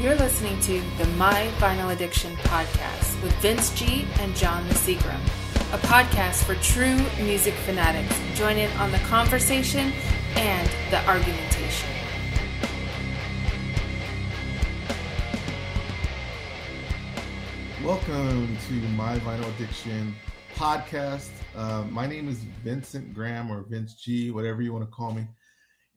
You're listening to the My Vinyl Addiction podcast with Vince G and John the Seagram, a podcast for true music fanatics. Join in on the conversation and the argumentation. Welcome to My Vinyl Addiction podcast. Uh, my name is Vincent Graham or Vince G, whatever you want to call me.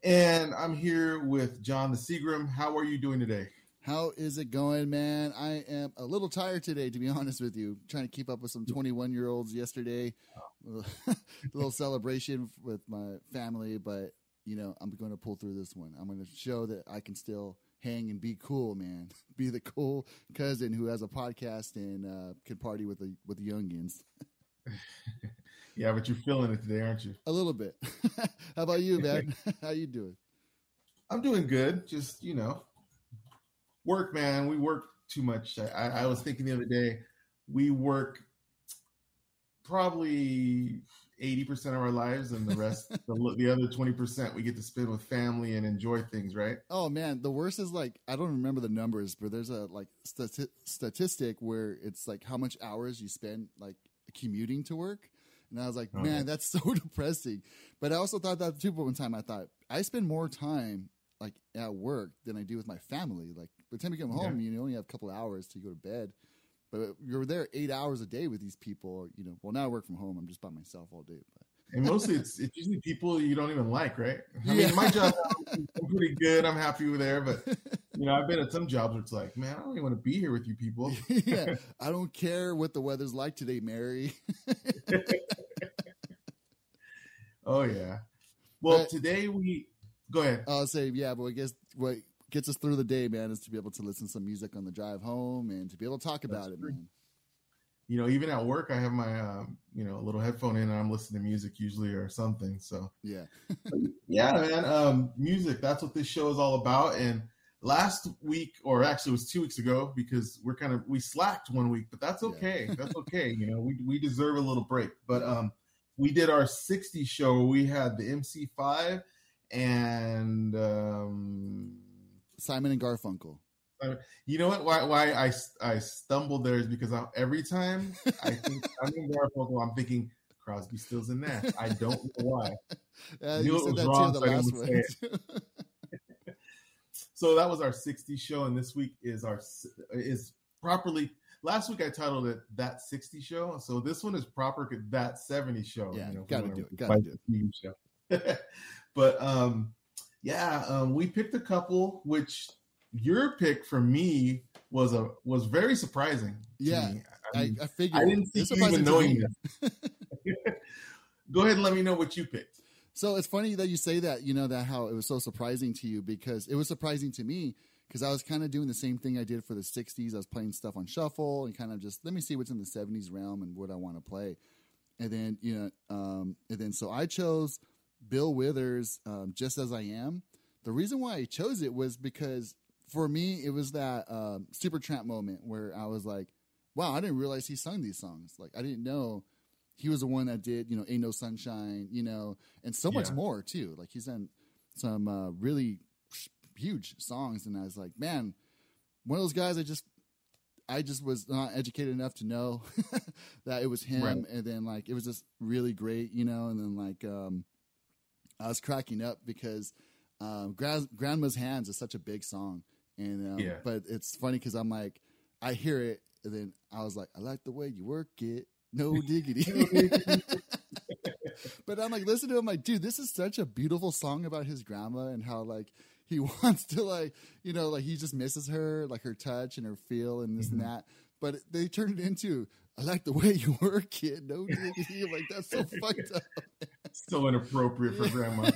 And I'm here with John the Seagram. How are you doing today? How is it going, man? I am a little tired today, to be honest with you. Trying to keep up with some 21 year olds yesterday. a little celebration with my family, but you know, I'm going to pull through this one. I'm going to show that I can still hang and be cool, man. Be the cool cousin who has a podcast and uh, can party with the with the youngins. yeah, but you're feeling it today, aren't you? A little bit. How about you, man? How you doing? I'm doing good. Just you know, work, man. We work too much. I, I was thinking the other day, we work probably 80% of our lives and the rest the, the other 20% we get to spend with family and enjoy things right? Oh man. The worst is like i don't remember the numbers but there's a like stati- statistic where it's like how much hours you spend like commuting to work. And i was like oh, man that's so depressing. But i also thought that too but one time i thought i spend more time like at work than i do with my family like by the time you come home, yeah. you only have a couple hours to go to bed. But you're there eight hours a day with these people. You know, well now I work from home. I'm just by myself all day. But and mostly it's it's usually people you don't even like, right? I yeah. mean, my job I'm pretty good. I'm happy with there, but you know, I've been at some jobs where it's like, man, I don't even want to be here with you people. yeah, I don't care what the weather's like today, Mary. oh yeah. Well, but, today we go ahead. I'll say yeah, but I guess what gets us through the day, man, is to be able to listen to some music on the drive home and to be able to talk about That's it, true. man. You know, even at work, I have my um, you know a little headphone in and I'm listening to music usually or something. So yeah, yeah, man. Um, music. That's what this show is all about. And last week, or actually, it was two weeks ago, because we're kind of we slacked one week, but that's okay. Yeah. that's okay. You know, we we deserve a little break. But um, we did our 60 show. We had the MC5 and um Simon and Garfunkel. You know what? Why why I I stumbled there is because I, every time I think Simon Garfunkel, I'm thinking Crosby, Stills, and Nash. I don't know why. Uh, you said that wrong, too, the so last one. so that was our 60 show, and this week is our is properly. Last week I titled it "That 60 Show," so this one is proper "That 70 Show." Yeah, you know, gotta do it. Gotta do it. Show. but um, yeah, um, we picked a couple, which your pick for me was a was very surprising. Yeah, I, mean, I, I, figured I didn't see you even knowing this. Go ahead and let me know what you picked. So it's funny that you say that. You know that how it was so surprising to you because it was surprising to me because I was kind of doing the same thing I did for the '60s. I was playing stuff on shuffle and kind of just let me see what's in the '70s realm and what I want to play. And then you know, um, and then so I chose Bill Withers, um, Just As I Am. The reason why I chose it was because for me, it was that Super Supertramp moment where I was like, wow, I didn't realize he sung these songs. Like, I didn't know he was the one that did, you know, Ain't No Sunshine, you know, and so much more too. Like, he's done some uh, really huge songs. And I was like, man, one of those guys I just I just was not educated enough to know that it was him, right. and then like it was just really great, you know. And then like um, I was cracking up because um, Grandma's Hands is such a big song, and um, yeah. but it's funny because I'm like, I hear it, and then I was like, I like the way you work it, no diggity. but I'm like, listen to him, like, dude, this is such a beautiful song about his grandma and how like he wants to like, you know, like he just misses her, like her touch and her feel and this mm-hmm. and that. But they turned it into I like the way you work, kid. No diggity. I'm like, that's so fucked up. So inappropriate for grandma.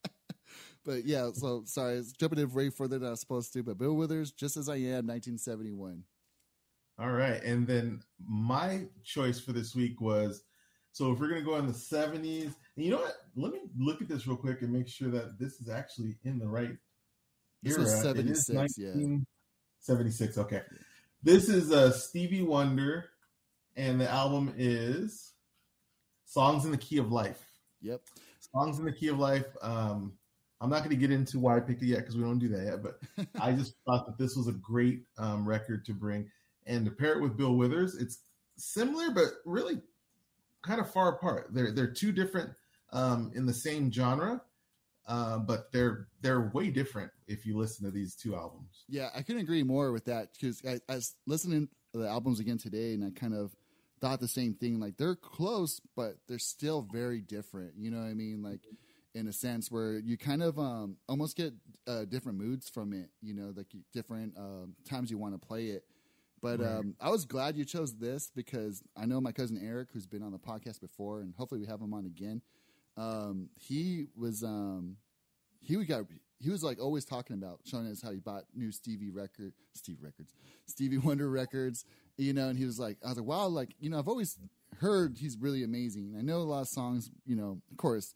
but yeah, so sorry, it's jumping in way further than I was supposed to. But Bill Withers, just as I am, 1971. All right, and then my choice for this week was so if we're gonna go in the 70s, and you know what? Let me look at this real quick and make sure that this is actually in the right this era. 76, yeah. 76. Okay. This is uh, Stevie Wonder and the album is Songs in the Key of Life. Yep. Songs in the Key of Life. Um, I'm not going to get into why I picked it yet because we don't do that yet. But I just thought that this was a great um, record to bring, and to pair it with Bill Withers, it's similar but really kind of far apart. They're they're two different um, in the same genre, uh, but they're they're way different if you listen to these two albums. Yeah, I couldn't agree more with that because I, I was listening to the albums again today, and I kind of thought the same thing. Like they're close, but they're still very different. You know what I mean? Like in a sense where you kind of um, almost get uh, different moods from it. You know, like different um, times you want to play it. But right. um, I was glad you chose this because I know my cousin Eric, who's been on the podcast before, and hopefully we have him on again. Um, he was um, he got he was like always talking about showing us how he bought new Stevie record, Steve records, Stevie Wonder records, you know, and he was like, I was like, wow, like you know, I've always heard he's really amazing. I know a lot of songs, you know, of course,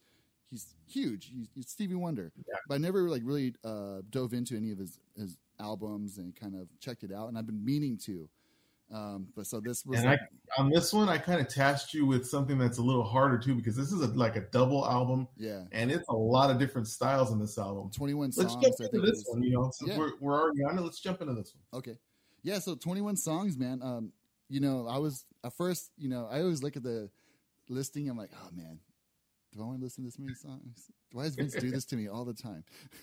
he's huge. He's, he's Stevie Wonder, yeah. but I never like really uh, dove into any of his his albums and kind of checked it out. And I've been meaning to. Um, but so this was like, I, on this one, I kind of tasked you with something that's a little harder too, because this is a, like a double album. Yeah. And it's a lot of different styles in this album. 21 let's songs. Let's jump into this one, you know, yeah. we're, we're already on it, let's jump into this one. Okay. Yeah. So 21 songs, man. Um, you know, I was at first, you know, I always look at the listing. I'm like, oh man, do I want to listen to this many songs? Why does Vince do this to me all the time?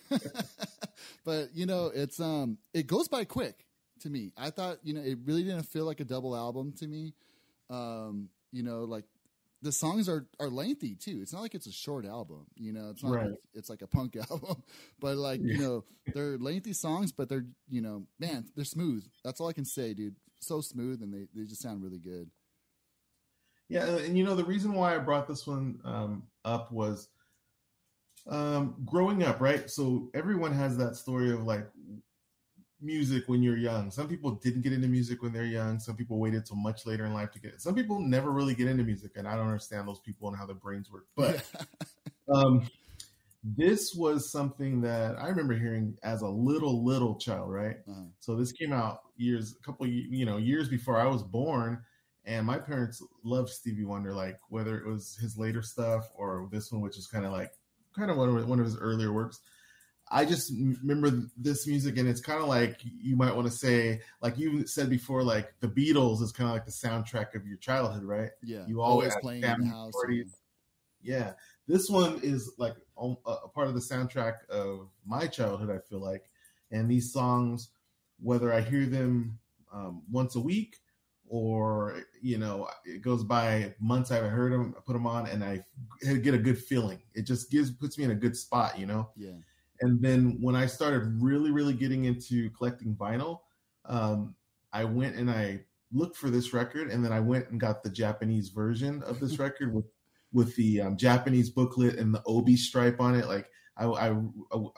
but you know, it's um, it goes by quick to me. I thought, you know, it really didn't feel like a double album to me. Um, you know, like the songs are are lengthy too. It's not like it's a short album. You know, it's not right. like it's like a punk album, but like yeah. you know, they're lengthy songs, but they're you know, man, they're smooth. That's all I can say, dude. So smooth, and they they just sound really good. Yeah, and you know the reason why I brought this one um, up was um, growing up, right? So everyone has that story of like music when you're young. Some people didn't get into music when they're young. Some people waited till much later in life to get it. Some people never really get into music, and I don't understand those people and how their brains work. But um, this was something that I remember hearing as a little little child, right? Uh-huh. So this came out years, a couple, you know, years before I was born. And my parents loved Stevie Wonder, like whether it was his later stuff or this one, which is kind of like kind of one of, one of his earlier works. I just remember this music, and it's kind of like you might want to say, like you said before, like the Beatles is kind of like the soundtrack of your childhood, right? Yeah, you always, always playing in the house. And... Yeah, this one is like a part of the soundtrack of my childhood. I feel like, and these songs, whether I hear them um, once a week or you know it goes by months I haven't heard them, I put them on, and I get a good feeling. It just gives puts me in a good spot, you know. Yeah. And then when I started really, really getting into collecting vinyl, um, I went and I looked for this record, and then I went and got the Japanese version of this record with with the um, Japanese booklet and the obi stripe on it. Like I, I,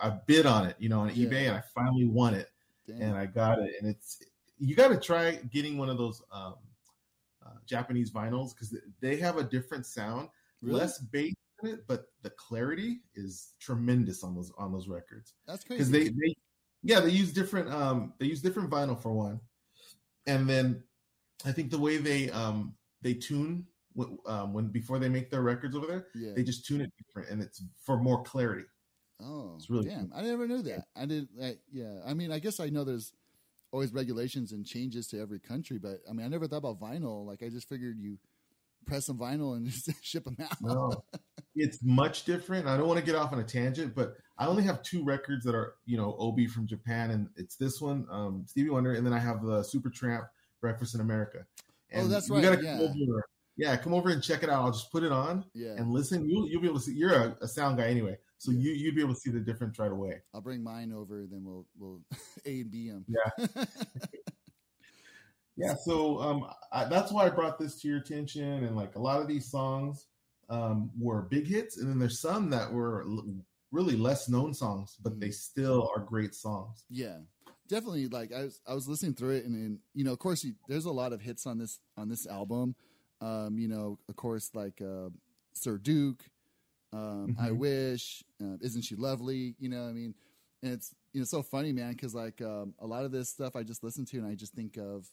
I bid on it, you know, on yeah. eBay, and I finally won it, Damn. and I got it. And it's you got to try getting one of those um, uh, Japanese vinyls because they have a different sound, really? less bass it, but the clarity is tremendous on those on those records. That's crazy because they, they yeah they use different um they use different vinyl for one, and then I think the way they um they tune when, um, when before they make their records over there, yeah. they just tune it different and it's for more clarity. Oh, it's really damn! Cool. I never knew that. I did. I, yeah, I mean, I guess I know there's always regulations and changes to every country. But I mean, I never thought about vinyl. Like I just figured you press some vinyl and just ship them out. no, it's much different. I don't want to get off on a tangent, but I only have two records that are you know Obi from Japan, and it's this one, um, Stevie Wonder, and then I have the Supertramp Breakfast in America. Oh, and oh, that's right. You gotta yeah. come over. Yeah, come over and check it out. I'll just put it on yeah. and listen. You'll you'll be able to see. You're a, a sound guy anyway. So yeah. you you'd be able to see the difference right away. I'll bring mine over, then we'll we'll A and B them. Yeah. yeah. So um, I, that's why I brought this to your attention, and like a lot of these songs um, were big hits, and then there's some that were l- really less known songs, but they mm. still are great songs. Yeah. Definitely, like I was, I was listening through it, and, and you know, of course, you, there's a lot of hits on this on this album. Um, you know, of course, like uh, Sir Duke, um, mm-hmm. I wish, uh, isn't she lovely? You know, I mean, and it's you know so funny, man, because like um, a lot of this stuff I just listen to and I just think of.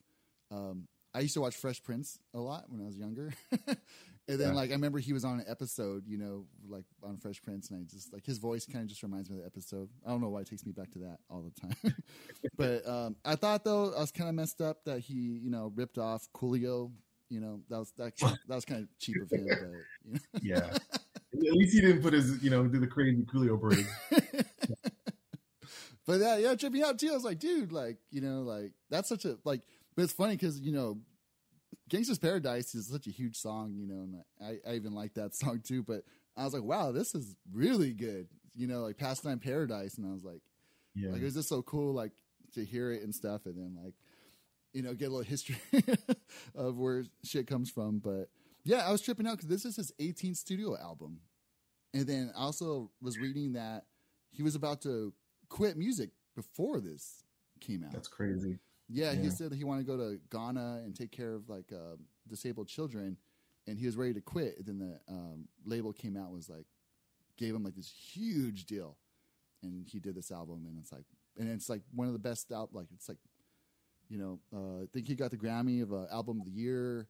Um, I used to watch Fresh Prince a lot when I was younger, And then Yeah. like I remember he was on an episode, you know, like on Fresh Prince, and I just like his voice kind of just reminds me of the episode. I don't know why it takes me back to that all the time. but um, I thought though I was kind of messed up that he, you know, ripped off Coolio. You know, that was that that was kind of cheap of him, but you know. Yeah. At least he didn't put his, you know, do the crazy Coolio braid. but yeah, yeah, it tripped me out too. I was like, dude, like, you know, like that's such a like. But it's funny because you know, "Gangsta's Paradise" is such a huge song, you know, and I, I even like that song too. But I was like, wow, this is really good, you know, like "Pastime Paradise," and I was like, Yeah. like, it was just so cool, like to hear it and stuff, and then like, you know, get a little history of where shit comes from. But yeah, I was tripping out because this is his 18th studio album, and then I also was reading that he was about to quit music before this came out. That's crazy. Yeah, he yeah. said he wanted to go to Ghana and take care of like uh, disabled children, and he was ready to quit. And then the um, label came out and was like, gave him like this huge deal, and he did this album, and it's like, and it's like one of the best out. Like it's like, you know, uh, I think he got the Grammy of uh, album of the year.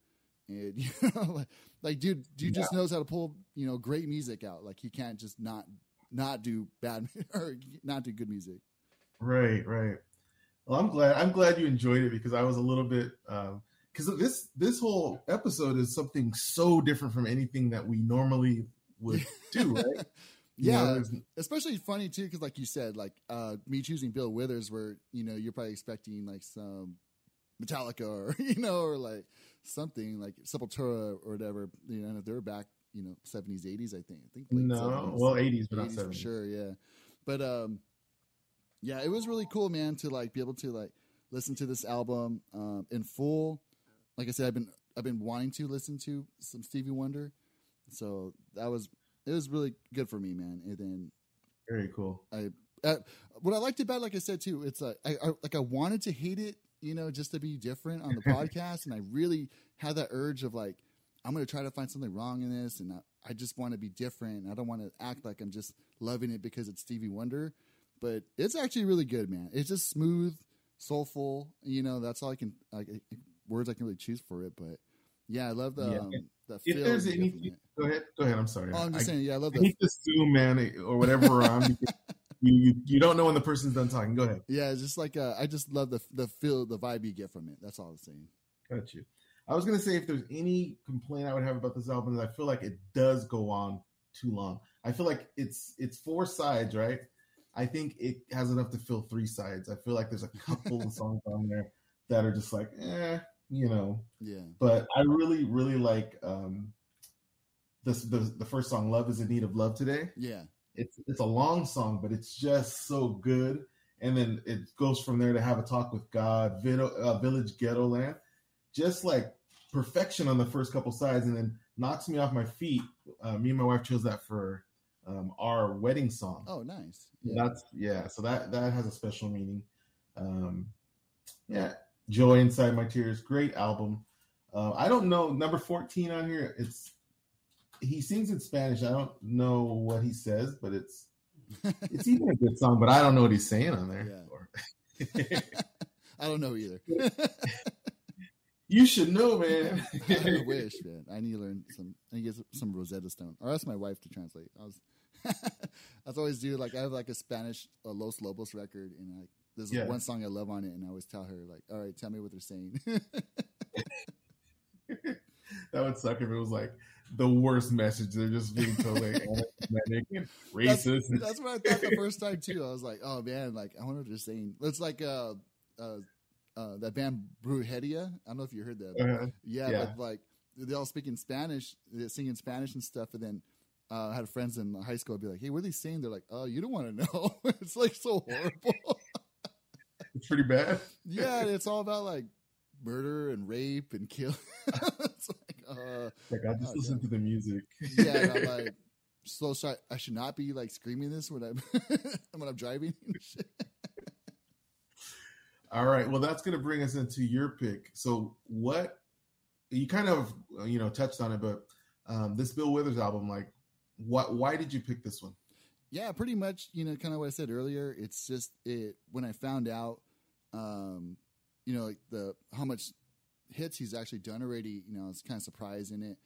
And you know, like, like dude, dude just knows how to pull you know great music out. Like he can't just not not do bad or not do good music. Right, right. Well, I'm glad. I'm glad you enjoyed it because I was a little bit because this this whole episode is something so different from anything that we normally would do, right? You Yeah, know, especially funny too because like you said like uh me choosing bill withers where you know you're probably expecting like some metallica or you know or like something like sepultura or whatever you know and they're back you know 70s 80s i think i think late no, 70s, well, 80s, but not 80s for sure yeah but um yeah it was really cool man to like be able to like listen to this album um in full. Like i said i've been i've been wanting to listen to some stevie wonder. So that was it was really good for me man. And then Very cool. I uh, what I liked about, like I said too, it's like I, I like I wanted to hate it, you know, just to be different on the podcast, and I really had that urge of like I'm going to try to find something wrong in this, and I, I just want to be different. I don't want to act like I'm just loving it because it's Stevie Wonder, but it's actually really good, man. It's just smooth, soulful. You know, that's all I can like words I can really choose for it, but yeah, I love the Yeah. um, the If feel there's you anything, go ahead. Go ahead. I'm sorry. Oh, I'm just I, saying, yeah, I love I the hate to assume, man, or whatever we're you, you you don't know when the person's done talking. Go ahead. yeah, it's just like uh, I just love the the feel, the vibe you get from it. That's all I'm saying. Got you. I was gonna say if there's any complaint I would have about this album is I feel like it does go on too long. I feel like it's it's four sides, right? I think it has enough to fill three sides. I feel like there's a couple of songs on there that are just like, eh, you know. Yeah. But I really, really like um this the the first song, "Love Is in Need of Love Today." Yeah. It's it's a long song, but it's just so good. And then it goes from there to have a talk with God, Vido, uh, Village Ghetto Land, just like perfection on the first couple sides, and then knocks me off my feet. Uh, me and my wife chose that for um, our wedding song. Oh, nice. Yeah. That's yeah. So that that has a special meaning. Um, yeah, joy inside my tears. Great album. Uh, I don't know number fourteen on here. It's he sings in Spanish. I don't know what he says, but it's it's even a good song. But I don't know what he's saying on there. I don't know either. you should know, man. I wish, man. I need to learn some. I need to get some Rosetta Stone, or ask my wife to translate. I was, that's always do. Like I have like a Spanish uh, Los Lobos record, and like there's Yeah. one song I love on it, and I always tell her like, "All right, tell me what they're saying." that would suck if it was like the worst message. They're just being totally anti-Semitic and racist. that's what I thought the first time too. I was like, "Oh man, like I wonder what they're saying." It's like uh, uh, uh, that band Brujeria. I don't know if you heard that. Uh-huh. Yeah, Yeah. but like they all speak in Spanish, they sing in Spanish and stuff. And then uh, I had friends in high school. I'd be like, "Hey, what are they saying?" They're like, "Oh, you don't want to know." it's like so horrible. It's pretty bad. yeah, it's all about like murder and rape and kill. it's like, uh, Like I just Oh, listen yeah. to the music. yeah, and I'm like, so sorry. I should not be like screaming this when I'm when I'm driving. All right. Well, that's going to bring us into your pick. So, what you kind of you know touched on it, but um, this Bill Withers album, like, what? Why did you pick this one? Yeah, pretty much. You know, kind of what I said earlier. It's just it when I found out, um, you know, like the how much hits he's actually done already. You know, I was kind of surprised in it,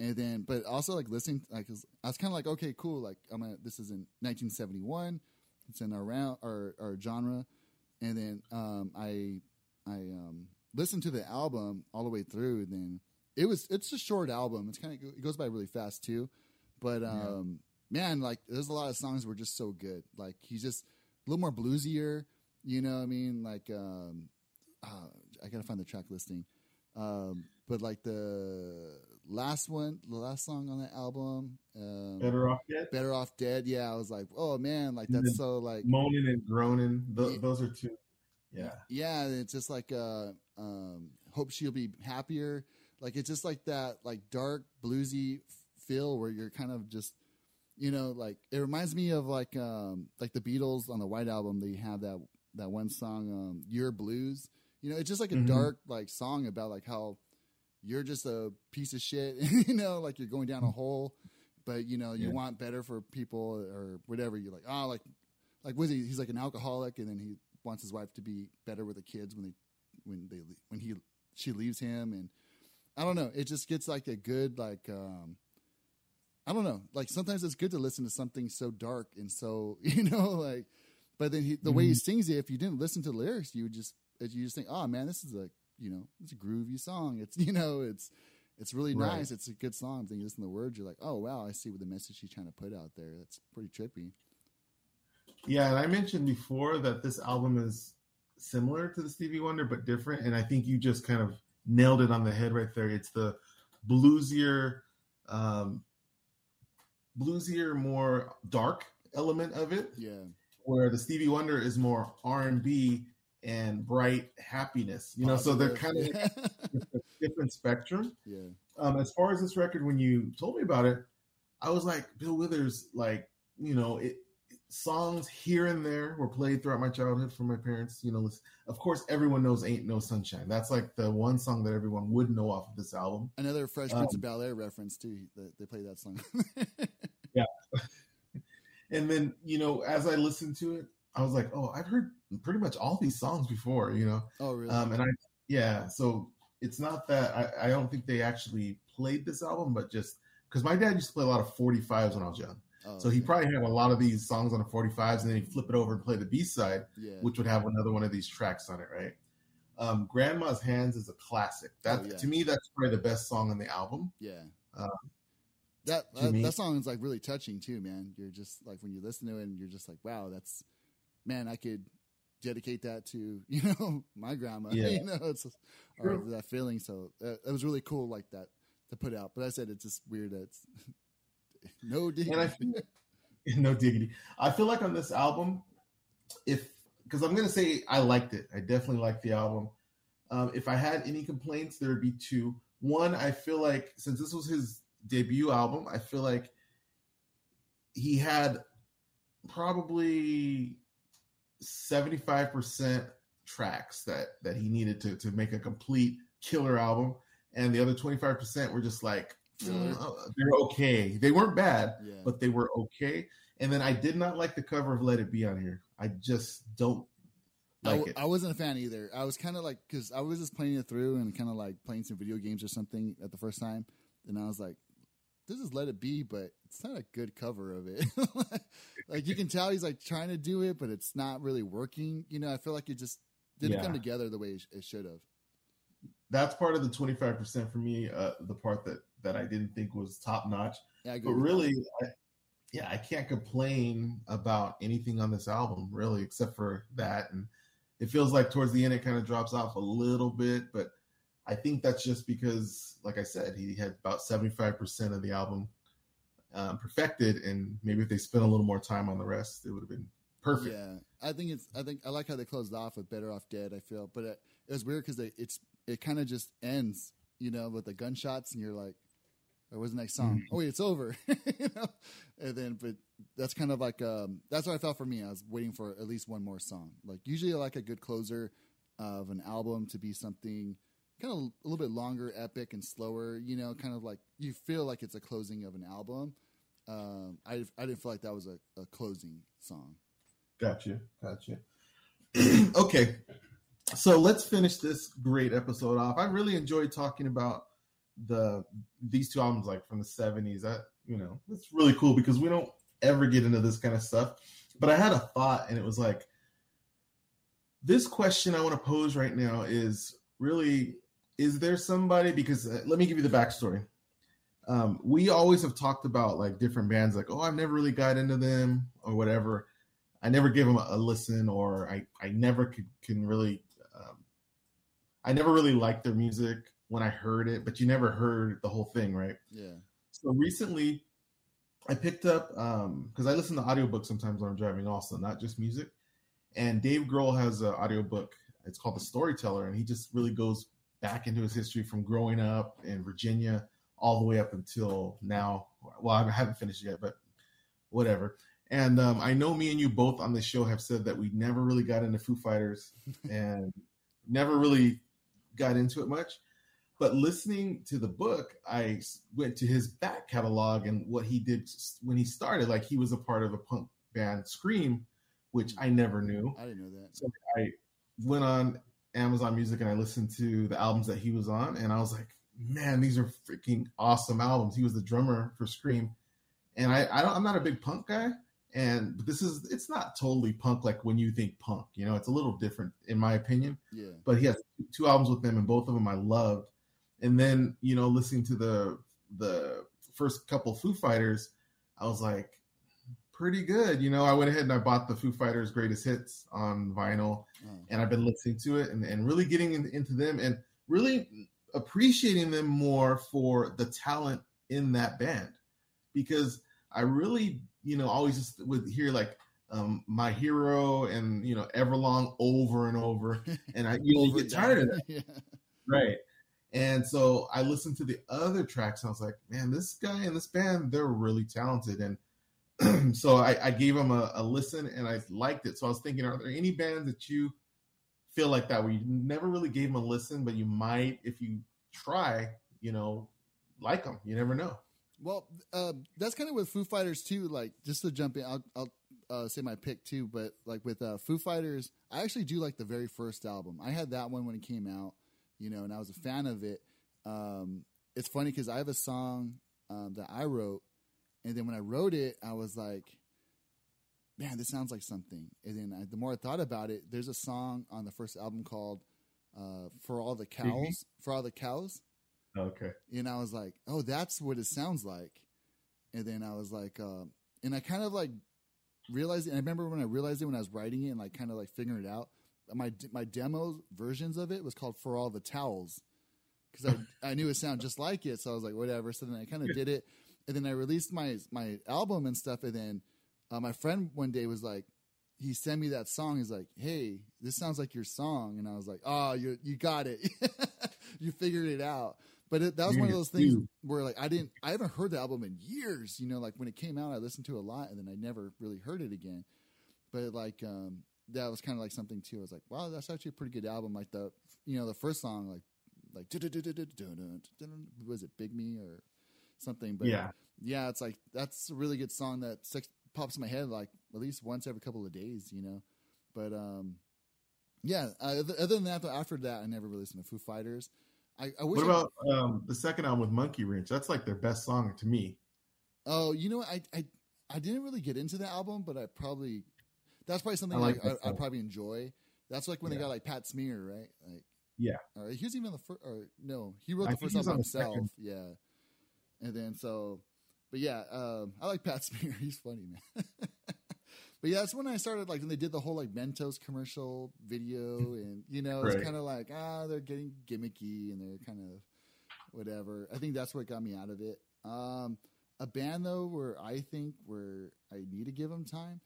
and then but also like listening like I was kind of like okay cool like I'm gonna, this is in 1971 it's in our round our, our genre and then um, I I um, listened to the album all the way through and then it was it's a short album. It's kind of it goes by really fast too. But um, yeah. man like there's a lot of songs were just so good. Like he's just a little more bluesier you know what I mean? Like um, uh, I gotta find the track listing. Um, but like the last one, the last song on the album, um, Better Off Dead. Better Off Dead. Yeah, I was like, oh man, like that's so like moaning and groaning. Th- yeah. Those are two. Yeah, yeah. It's just like uh, um, hope she'll be happier. Like it's just like that, like dark bluesy feel where you're kind of just, you know, like it reminds me of like um, like the Beatles on the White Album. They have that that one song, um, "Your Blues." You know, it's just like a mm-hmm. dark like song about like how you're just a piece of shit, you know, like you're going down a hole, but you know, you yeah. want better for people or whatever. You're like, oh, like, like he? He's like an alcoholic, and then he wants his wife to be better with the kids when they, when they, when he, she leaves him, and I don't know. It just gets like a good like, um, I don't know. Like sometimes it's good to listen to something so dark and so you know like, but then he, the mm-hmm. way he mm-hmm. sings it, if you didn't listen to the lyrics, you would just you just think, oh man, this is a you know, it's a groovy song. It's you know, it's it's really right. nice. It's a good song. Then you listen to the words, you're like, oh wow, I see what the message she's trying to put out there. That's pretty trippy. Yeah, and I mentioned before that this album is similar to the Stevie Wonder but different, and I think you just kind of nailed it on the head right there. It's the bluesier, um, bluesier, more dark element of it. Yeah, where the Stevie Wonder is more R and B and bright happiness. You know, Positive. so they're kind of different spectrum. Yeah. Um, as far as this record, when you told me about it, I was like, Bill Withers, like, you know, it songs here and there were played throughout my childhood from my parents. You know, of course, everyone knows "Ain't No Sunshine." That's like the one song that everyone would know off of this album. Another Fresh Prince um, of Bel Air reference too. They play that song. yeah. And then you know, as I listened to it, I was like, oh, I've heard pretty much all these songs before, you know. Oh, really? Um, and I, yeah, so it's not that I, I don't think they actually played this album, but just because my dad used to play a lot of 45s when I was young. Oh, so he probably had a lot of these songs on the 45s, and then he'd flip it over and play the B side, yeah. which would have another one of these tracks on it, right? Um, Grandma's Hands is a classic. That oh, yeah. to me, that's probably the best song on the album. Yeah. Um, that that, that song is like really touching too, man. You're just like when you listen to it, and you're just like, wow, that's man, I could dedicate that to you know my grandma. Yeah. You know, it's or that feeling. So uh, it was really cool, like that to put out. But I said it's just weird that it's no diggity. Feel, no diggity. I feel like on this album, if because I'm gonna say I liked it. I definitely liked the album. Um, if I had any complaints, there would be two. One, I feel like since this was his debut album, I feel like he had probably 75% tracks that that he needed to to make a complete killer album and the other 25% were just like mm, they're okay. They weren't bad yeah. but they were okay. And then i did not like the cover of let it be on here. I just don't like I, it. I wasn't a fan either. I was kind of like because i was just playing it through and kind of like playing some video games or something at the first time and i was like this is Let It Be, but it's not a good cover of it. like you can tell he's like trying to do it, but it's not really working. You know, I feel like it just didn't yeah. come together the way it should have. That's part of the twenty five percent for me. Uh, the part that that I didn't think was top notch. Yeah, but really, I, yeah, I can't complain about anything on this album really, except for that. And it feels like towards the end it kind of drops off a little bit, but I think that's just because, like I said, he had about 75% of the album um, perfected, and maybe if they spent a little more time on the rest, it would have been perfect. Yeah, I think it's. I think I like how they closed off with "Better Off Dead." I feel, but it, it was weird because it's it kind of just ends, you know, with the gunshots, and you're like, "Where was the next song?" Mm-hmm. Oh wait, it's over, you know. And then, but that's kind of like um, that's what I felt for me. I was waiting for at least one more song. Like usually, I like a good closer of an album to be something kind of a little bit longer, epic and slower. You know, kind of like you feel like it's a closing of an album. Um, I I didn't feel like that was a, a closing song. Gotcha, gotcha. okay, so let's finish this great episode off. I really enjoyed talking about the these two albums like from the 70s that you know it's really cool because we don't ever get into this kind of stuff but i had a thought and it was like this question i want to pose right now is really is there somebody because uh, let me give you the backstory um, we always have talked about like different bands like oh i've never really got into them or whatever i never give them a, a listen or i i never could, can really um, i never really liked their music when I heard it, but you never heard the whole thing, right? Yeah. So recently, I picked up because um, I listen to audiobooks sometimes when I'm driving, also not just music. And Dave Grohl has an audiobook. It's called The Storyteller, and he just really goes back into his history from growing up in Virginia all the way up until now. Well, I haven't finished yet, but whatever. And um, I know me and you both on the show have said that we never really got into Foo Fighters and never really got into it much. But listening to the book, I went to his back catalog and what he did when he started. Like he was a part of a punk band, Scream, which I never knew. I didn't know that. So I went on Amazon Music and I listened to the albums that he was on, and I was like, man, these are freaking awesome albums. He was the drummer for Scream, and I, I am not a big punk guy, and but this is it's not totally punk like when you think punk. You know, it's a little different in my opinion. Yeah. But he has two albums with them, and both of them I loved and then you know listening to the the first couple Foo Fighters, I was like, pretty good. You know, I went ahead and I bought the Foo Fighters greatest hits on vinyl, mm. and I've been listening to it and, and really getting in, into them and really appreciating them more for the talent in that band because I really, you know, always just would hear like um, my hero and you know Everlong over and over, and I you, know, you get tired of that, yeah. right? And so I listened to the other tracks and I was like, man, this guy and this band, they're really talented. And so I, I gave them a, a, listen and I liked it. So I was thinking, are there any bands that you feel like that where you never really gave them a listen, but you might, if you try, you know, like them? You never know. Well, uh, that's kind of with Foo Fighters too. Like, just to jump in, I'll, I'll uh, say my pick too. But like with uh, Foo Fighters, I actually do like the very first album. I had that one when it came out you know, and I was a fan of it. Um, it's funny because I have a song um, that I wrote, and then when I wrote it, I was like, man, this sounds like something. And then I, the more I thought about it, there's a song on the first album called uh, "For All the Cows." Mm-hmm. For all the cows. Okay. And I was like, oh, that's what it sounds like. And then I was like, uh, and I kind of like realized. It, I remember when I realized it when I was writing it and like kind of like figuring it out my my demo versions of it was called "For All the Towels" because I I knew it sounded just like it, so I was like, whatever. So then I kind of did it, and then I released my my album and stuff, and then uh, my friend one day was like, he sent me that song. He's like, "Hey, this sounds like your song," and I was like, "Oh, you you got it, you figured it out." But it, that was one of those things where like I didn't, I haven't heard the album in years. You know, like when it came out, I listened to it a lot, and then I never really heard it again. But like, um, that was kind of like something too. I was like, wow, that's actually a pretty good album. Like the, you know, the first song, like, like was it Big Me or something? But yeah, yeah, it's like that's a really good song that pops in my head like at least once every couple of days, you know. But um, yeah. Uh, other than that, though, after that, I never really listened to Foo Fighters. I, I wish. What about I, um, the second album with Monkey Wrench? That's like their best song to me. Oh, you know, I I I didn't really get into the album, but I probably that's probably something I, like I, probably enjoy. That's like when yeah. they got like Pat Smear, right? Like, yeah. Or he was even the first, or no, he wrote the first album himself. Yeah. And then so, but yeah, um, I like Pat Smear. He's funny, man. but yeah, that's when I started like when they did the whole like Mentos commercial video, and you know, it's right. kind of like ah, they're getting gimmicky and they're kind of whatever. I think that's what got me out of it. Um, a band though, where I think where I need to give them time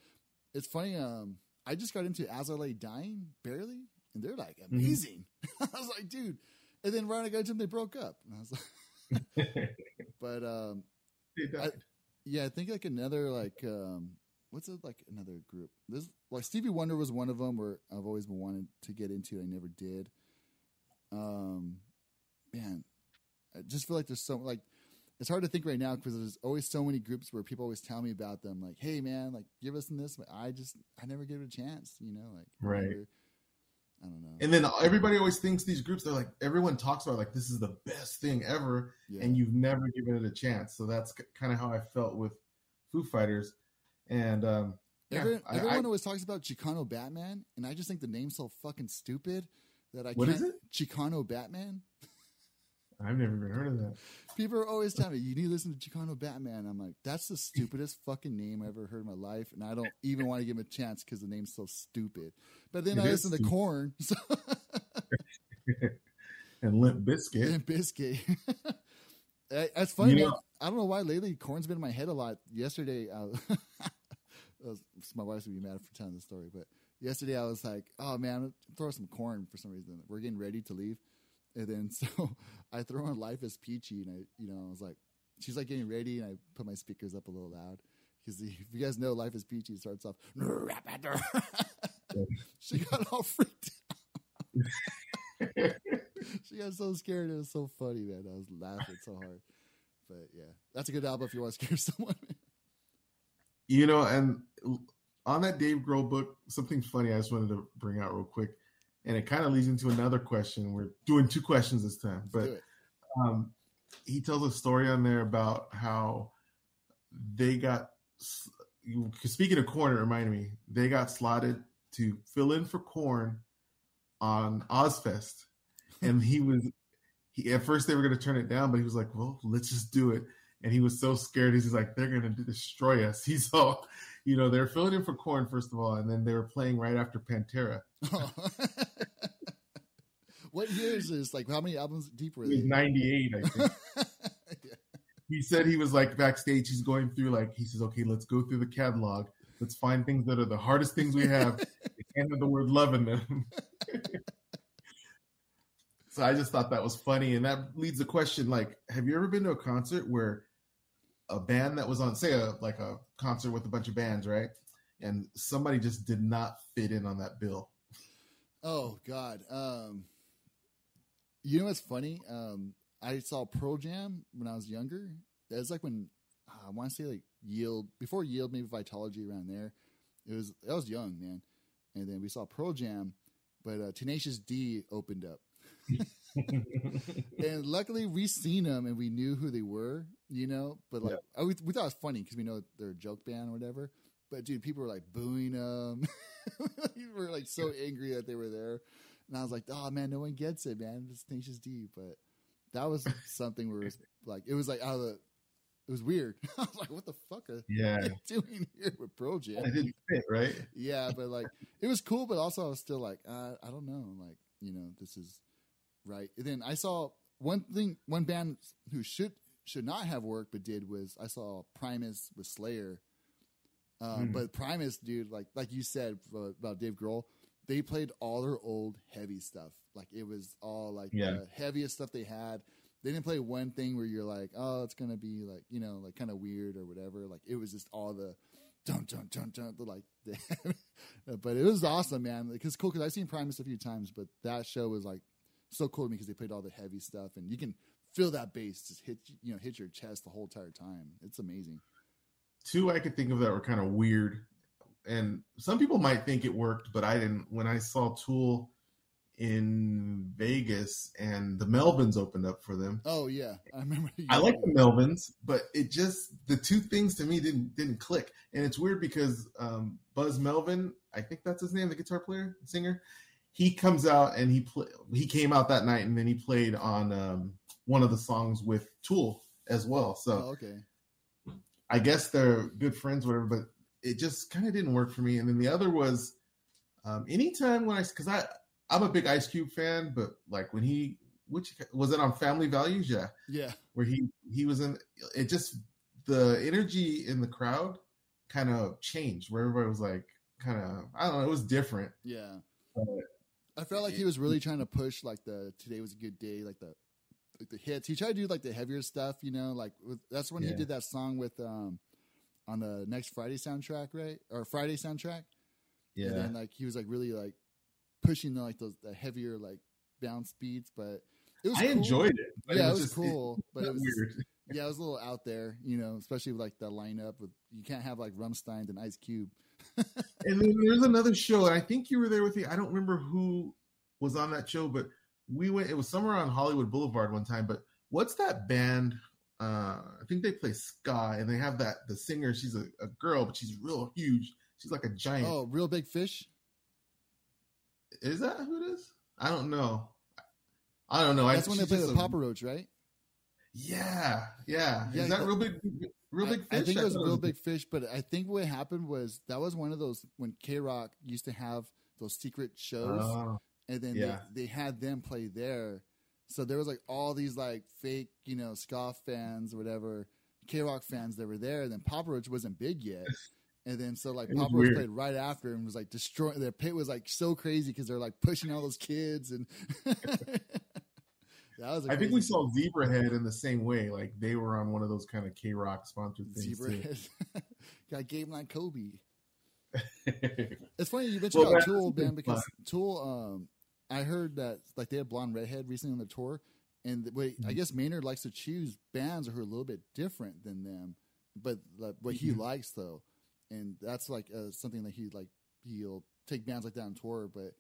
it's funny. Um, I just got into As I Lay Dying barely, and they're like mm-hmm. amazing. Mm-hmm. I was like, dude. And then right I got into them, they broke up, and I was like, but um, I, yeah, I think like another like um, what's it like another group? This like Stevie Wonder was one of them where I've always been wanting to get into. I never did. Um, man, I just feel like there's so like it's hard to think right now because there's always so many groups where people always tell me about them, like, "Hey, man, like, give us in this." But I just, I never give it a chance, you know, like, right. Never, I don't know. And then everybody always thinks these groups, they're like, everyone talks about like, this is the best thing ever. Yeah. And you've never given it a chance. So that's kind of how I felt with Foo Fighters. And, um, yeah, Everyone, I- everyone I- always talks about Chicano Batman, and I just think the name's so fucking stupid that I What can't. is it? Chicano Batman. I've never even heard of that. People are always telling me you need to listen to Chicano Batman. I'm like, that's the stupidest fucking name I ever heard in my life, and I don't even want to give him a chance because the name's so stupid. But then It I is listen to. Korn, so And Limp Bizkit. and Bizkit. That's funny, You know- I don't know why lately Korn's been in my head a lot. Yesterday, I was- my wife's gonna be mad for telling the story, but yesterday I was like, "Oh man, throw some Korn for some reason." We're getting ready to leave, and then so I throw on "Life is Peachy," and I, you know, I was like, she's like getting ready, and I put my speakers up a little loud because if you guys know "Life is Peachy" it starts off. she got all freaked. out. she got so scared. It was so funny, man. I was laughing so hard. But yeah, that's a good album if you want to scare someone. You know, and on that Dave Grohl book, something funny I just wanted to bring out real quick. And it kind of leads into another question. We're doing two questions this time. But um, he tells a story on there about how they got speaking of Korn it reminded me they got slotted to fill in for Korn on Ozzfest and he was he at first they were going to turn it down but he was like well let's just do it and he was so scared he's like they're going to destroy us he's all you know they're filling in for Korn first of all and then they were playing right after pantera what year is this? Like, how many albums deep were they? 98 i think Yeah. he said he was like backstage. He's going through like he says, okay, let's go through the catalog. Let's find things that are the hardest things we have. they can't have the word love in them. so I just thought that was funny, and that leads the question: like, have you ever been to a concert where a band that was on, say, a like a concert with a bunch of bands, right? And somebody just did not fit in on that bill. Oh God. Um, you know what's funny? Um, I saw Pearl Jam when I was younger. That was like when uh, I want to say like Yield before Yield, maybe Vitology around there. It was I was young, man. And then we saw Pearl Jam, but uh, Tenacious D opened up. and luckily we seen them and we knew who they were, you know. But like, I, we, we thought it was funny because we know they're a joke band or whatever. But dude, people were like booing them. we were like so angry that they were there, and I was like, "Oh man, no one gets it, man. It's Tenacious D." But that was something where it was like it was like out of the. It was weird. I was like, "What the fuck are yeah, doing here with Pearl Jam?" it didn't fit, right? yeah, but like it was cool, but also I was still like, uh, I don't know, like you know, this is right. And then I saw one thing, one band who should should not have worked but did was I saw Primus with Slayer. Um, Hmm. But Primus, dude, like like you said uh, about Dave Grohl, they played all their old heavy stuff. Like it was all like Yeah. the heaviest stuff they had. They didn't play one thing where you're like, oh, it's gonna be like you know, like kind of weird or whatever. Like it was just all the dun dun dun dun, the, like. but it was awesome, man. Like, it's cool because I've seen Primus a few times, but that show was like so cool to me because they played all the heavy stuff and you can feel that bass just hit you know hit your chest the whole entire time. It's amazing. two I could think of that were kind of weird, and some people might think it worked, but I didn't. When I saw Tool in Vegas and the Melvins opened up for them, Oh yeah, I remember. you- I like the Melvins, but it just the two things to me didn't didn't click, and it's weird because um, Buzz Melvin, I think that's his name, the guitar player, singer, he comes out and he play, he came out that night and then he played on um, one of the songs with Tool as well. So Oh, okay. I guess they're good friends, whatever, but it just kind of didn't work for me. And then the other was um, anytime when I, because I, I'm a big Ice Cube fan, but like when he, which was it on Family Values? Yeah, Yeah. where he he was in. It just the energy in the crowd kind of changed, where everybody was like, kind of, I don't know, it was different. Yeah. But I felt like he was really trying to push like the today was a good day, like the like the hits. He tried to do like the heavier stuff, you know, like with, that's when he did that song with um on the next Friday soundtrack, right? Or Friday soundtrack. yeah, And then like he was like really like pushing the, like those the heavier like bounce beats, but it was I cool. enjoyed it. Yeah, it was just- cool, but it was weird. yeah, it was a little out there, you know, especially with like the lineup with you can't have like Rammstein and Ice Cube. And then there's another show, and I think you were there with me. I don't remember who was on that show, but we went. It was somewhere on Hollywood Boulevard one time. But what's that band? Uh, I think they play ska, and they have that the singer. She's a, a girl, but she's real huge. She's like a giant. Oh, Reel Big Fish. Is that who it is? I don't know. I don't know. That's I, when they play the a- Papa Roach, right? Yeah, yeah. Yeah, is that Reel Big? Reel big I, fish? I think it was Reel Big Fish, but I think what happened was that was one of those when KROQ used to have those secret shows, Oh, and then yeah. they, they had them play there. So there was like all these like fake, you know, ska fans or whatever, KROQ fans that were there. And then Papa Roach wasn't big yet. And then so like Papa Roach played right after and was like destroying their pit was like so crazy because they're like pushing all those kids and that was I think we saw Zebrahead in the same way. Like they were on one of those kind of KROQ sponsored things. zebra too. got game like Kobe. It's funny you mentioned Well, about Tool, this has been man, because Tool. Um, I heard that like they had blonde redhead recently on the tour, and the way Mm-hmm. I guess Maynard likes to choose bands who are a little bit different than them, but like what he Mhm. likes though, and that's like uh, something that he like he'll take bands like that on tour. But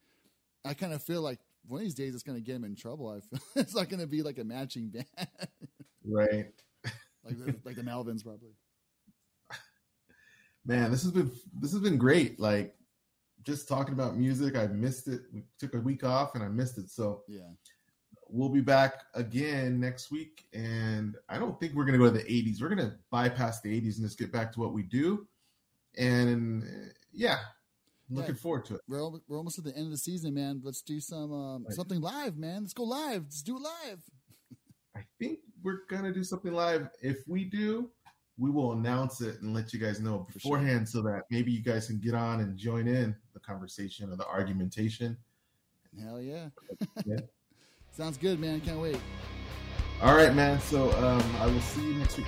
I kind of feel like one of these days it's going to get him in trouble. I feel it's not going to be like a matching band, right. like the, like the Melvins probably. Man, this has been this has been great. Like just talking about music, I missed it. We took a week off and I missed it. So Yeah, we'll be back again next week. And I don't think we're gonna go to the 80s. We're gonna bypass the 80s and just get back to what we do. And yeah, looking Yeah. forward to it. we're al- we're almost at the end of the season, man. Let's do some um, Right. something live, man. Let's go live. Let's do it live. I think we're gonna do something live. If we do, we will announce it and let you guys know For sure. beforehand so that maybe you guys can get on and join in conversation or the argumentation. Hell yeah. Yeah. Sounds good, man. Can't wait. All right, man. So um, I will see you next week.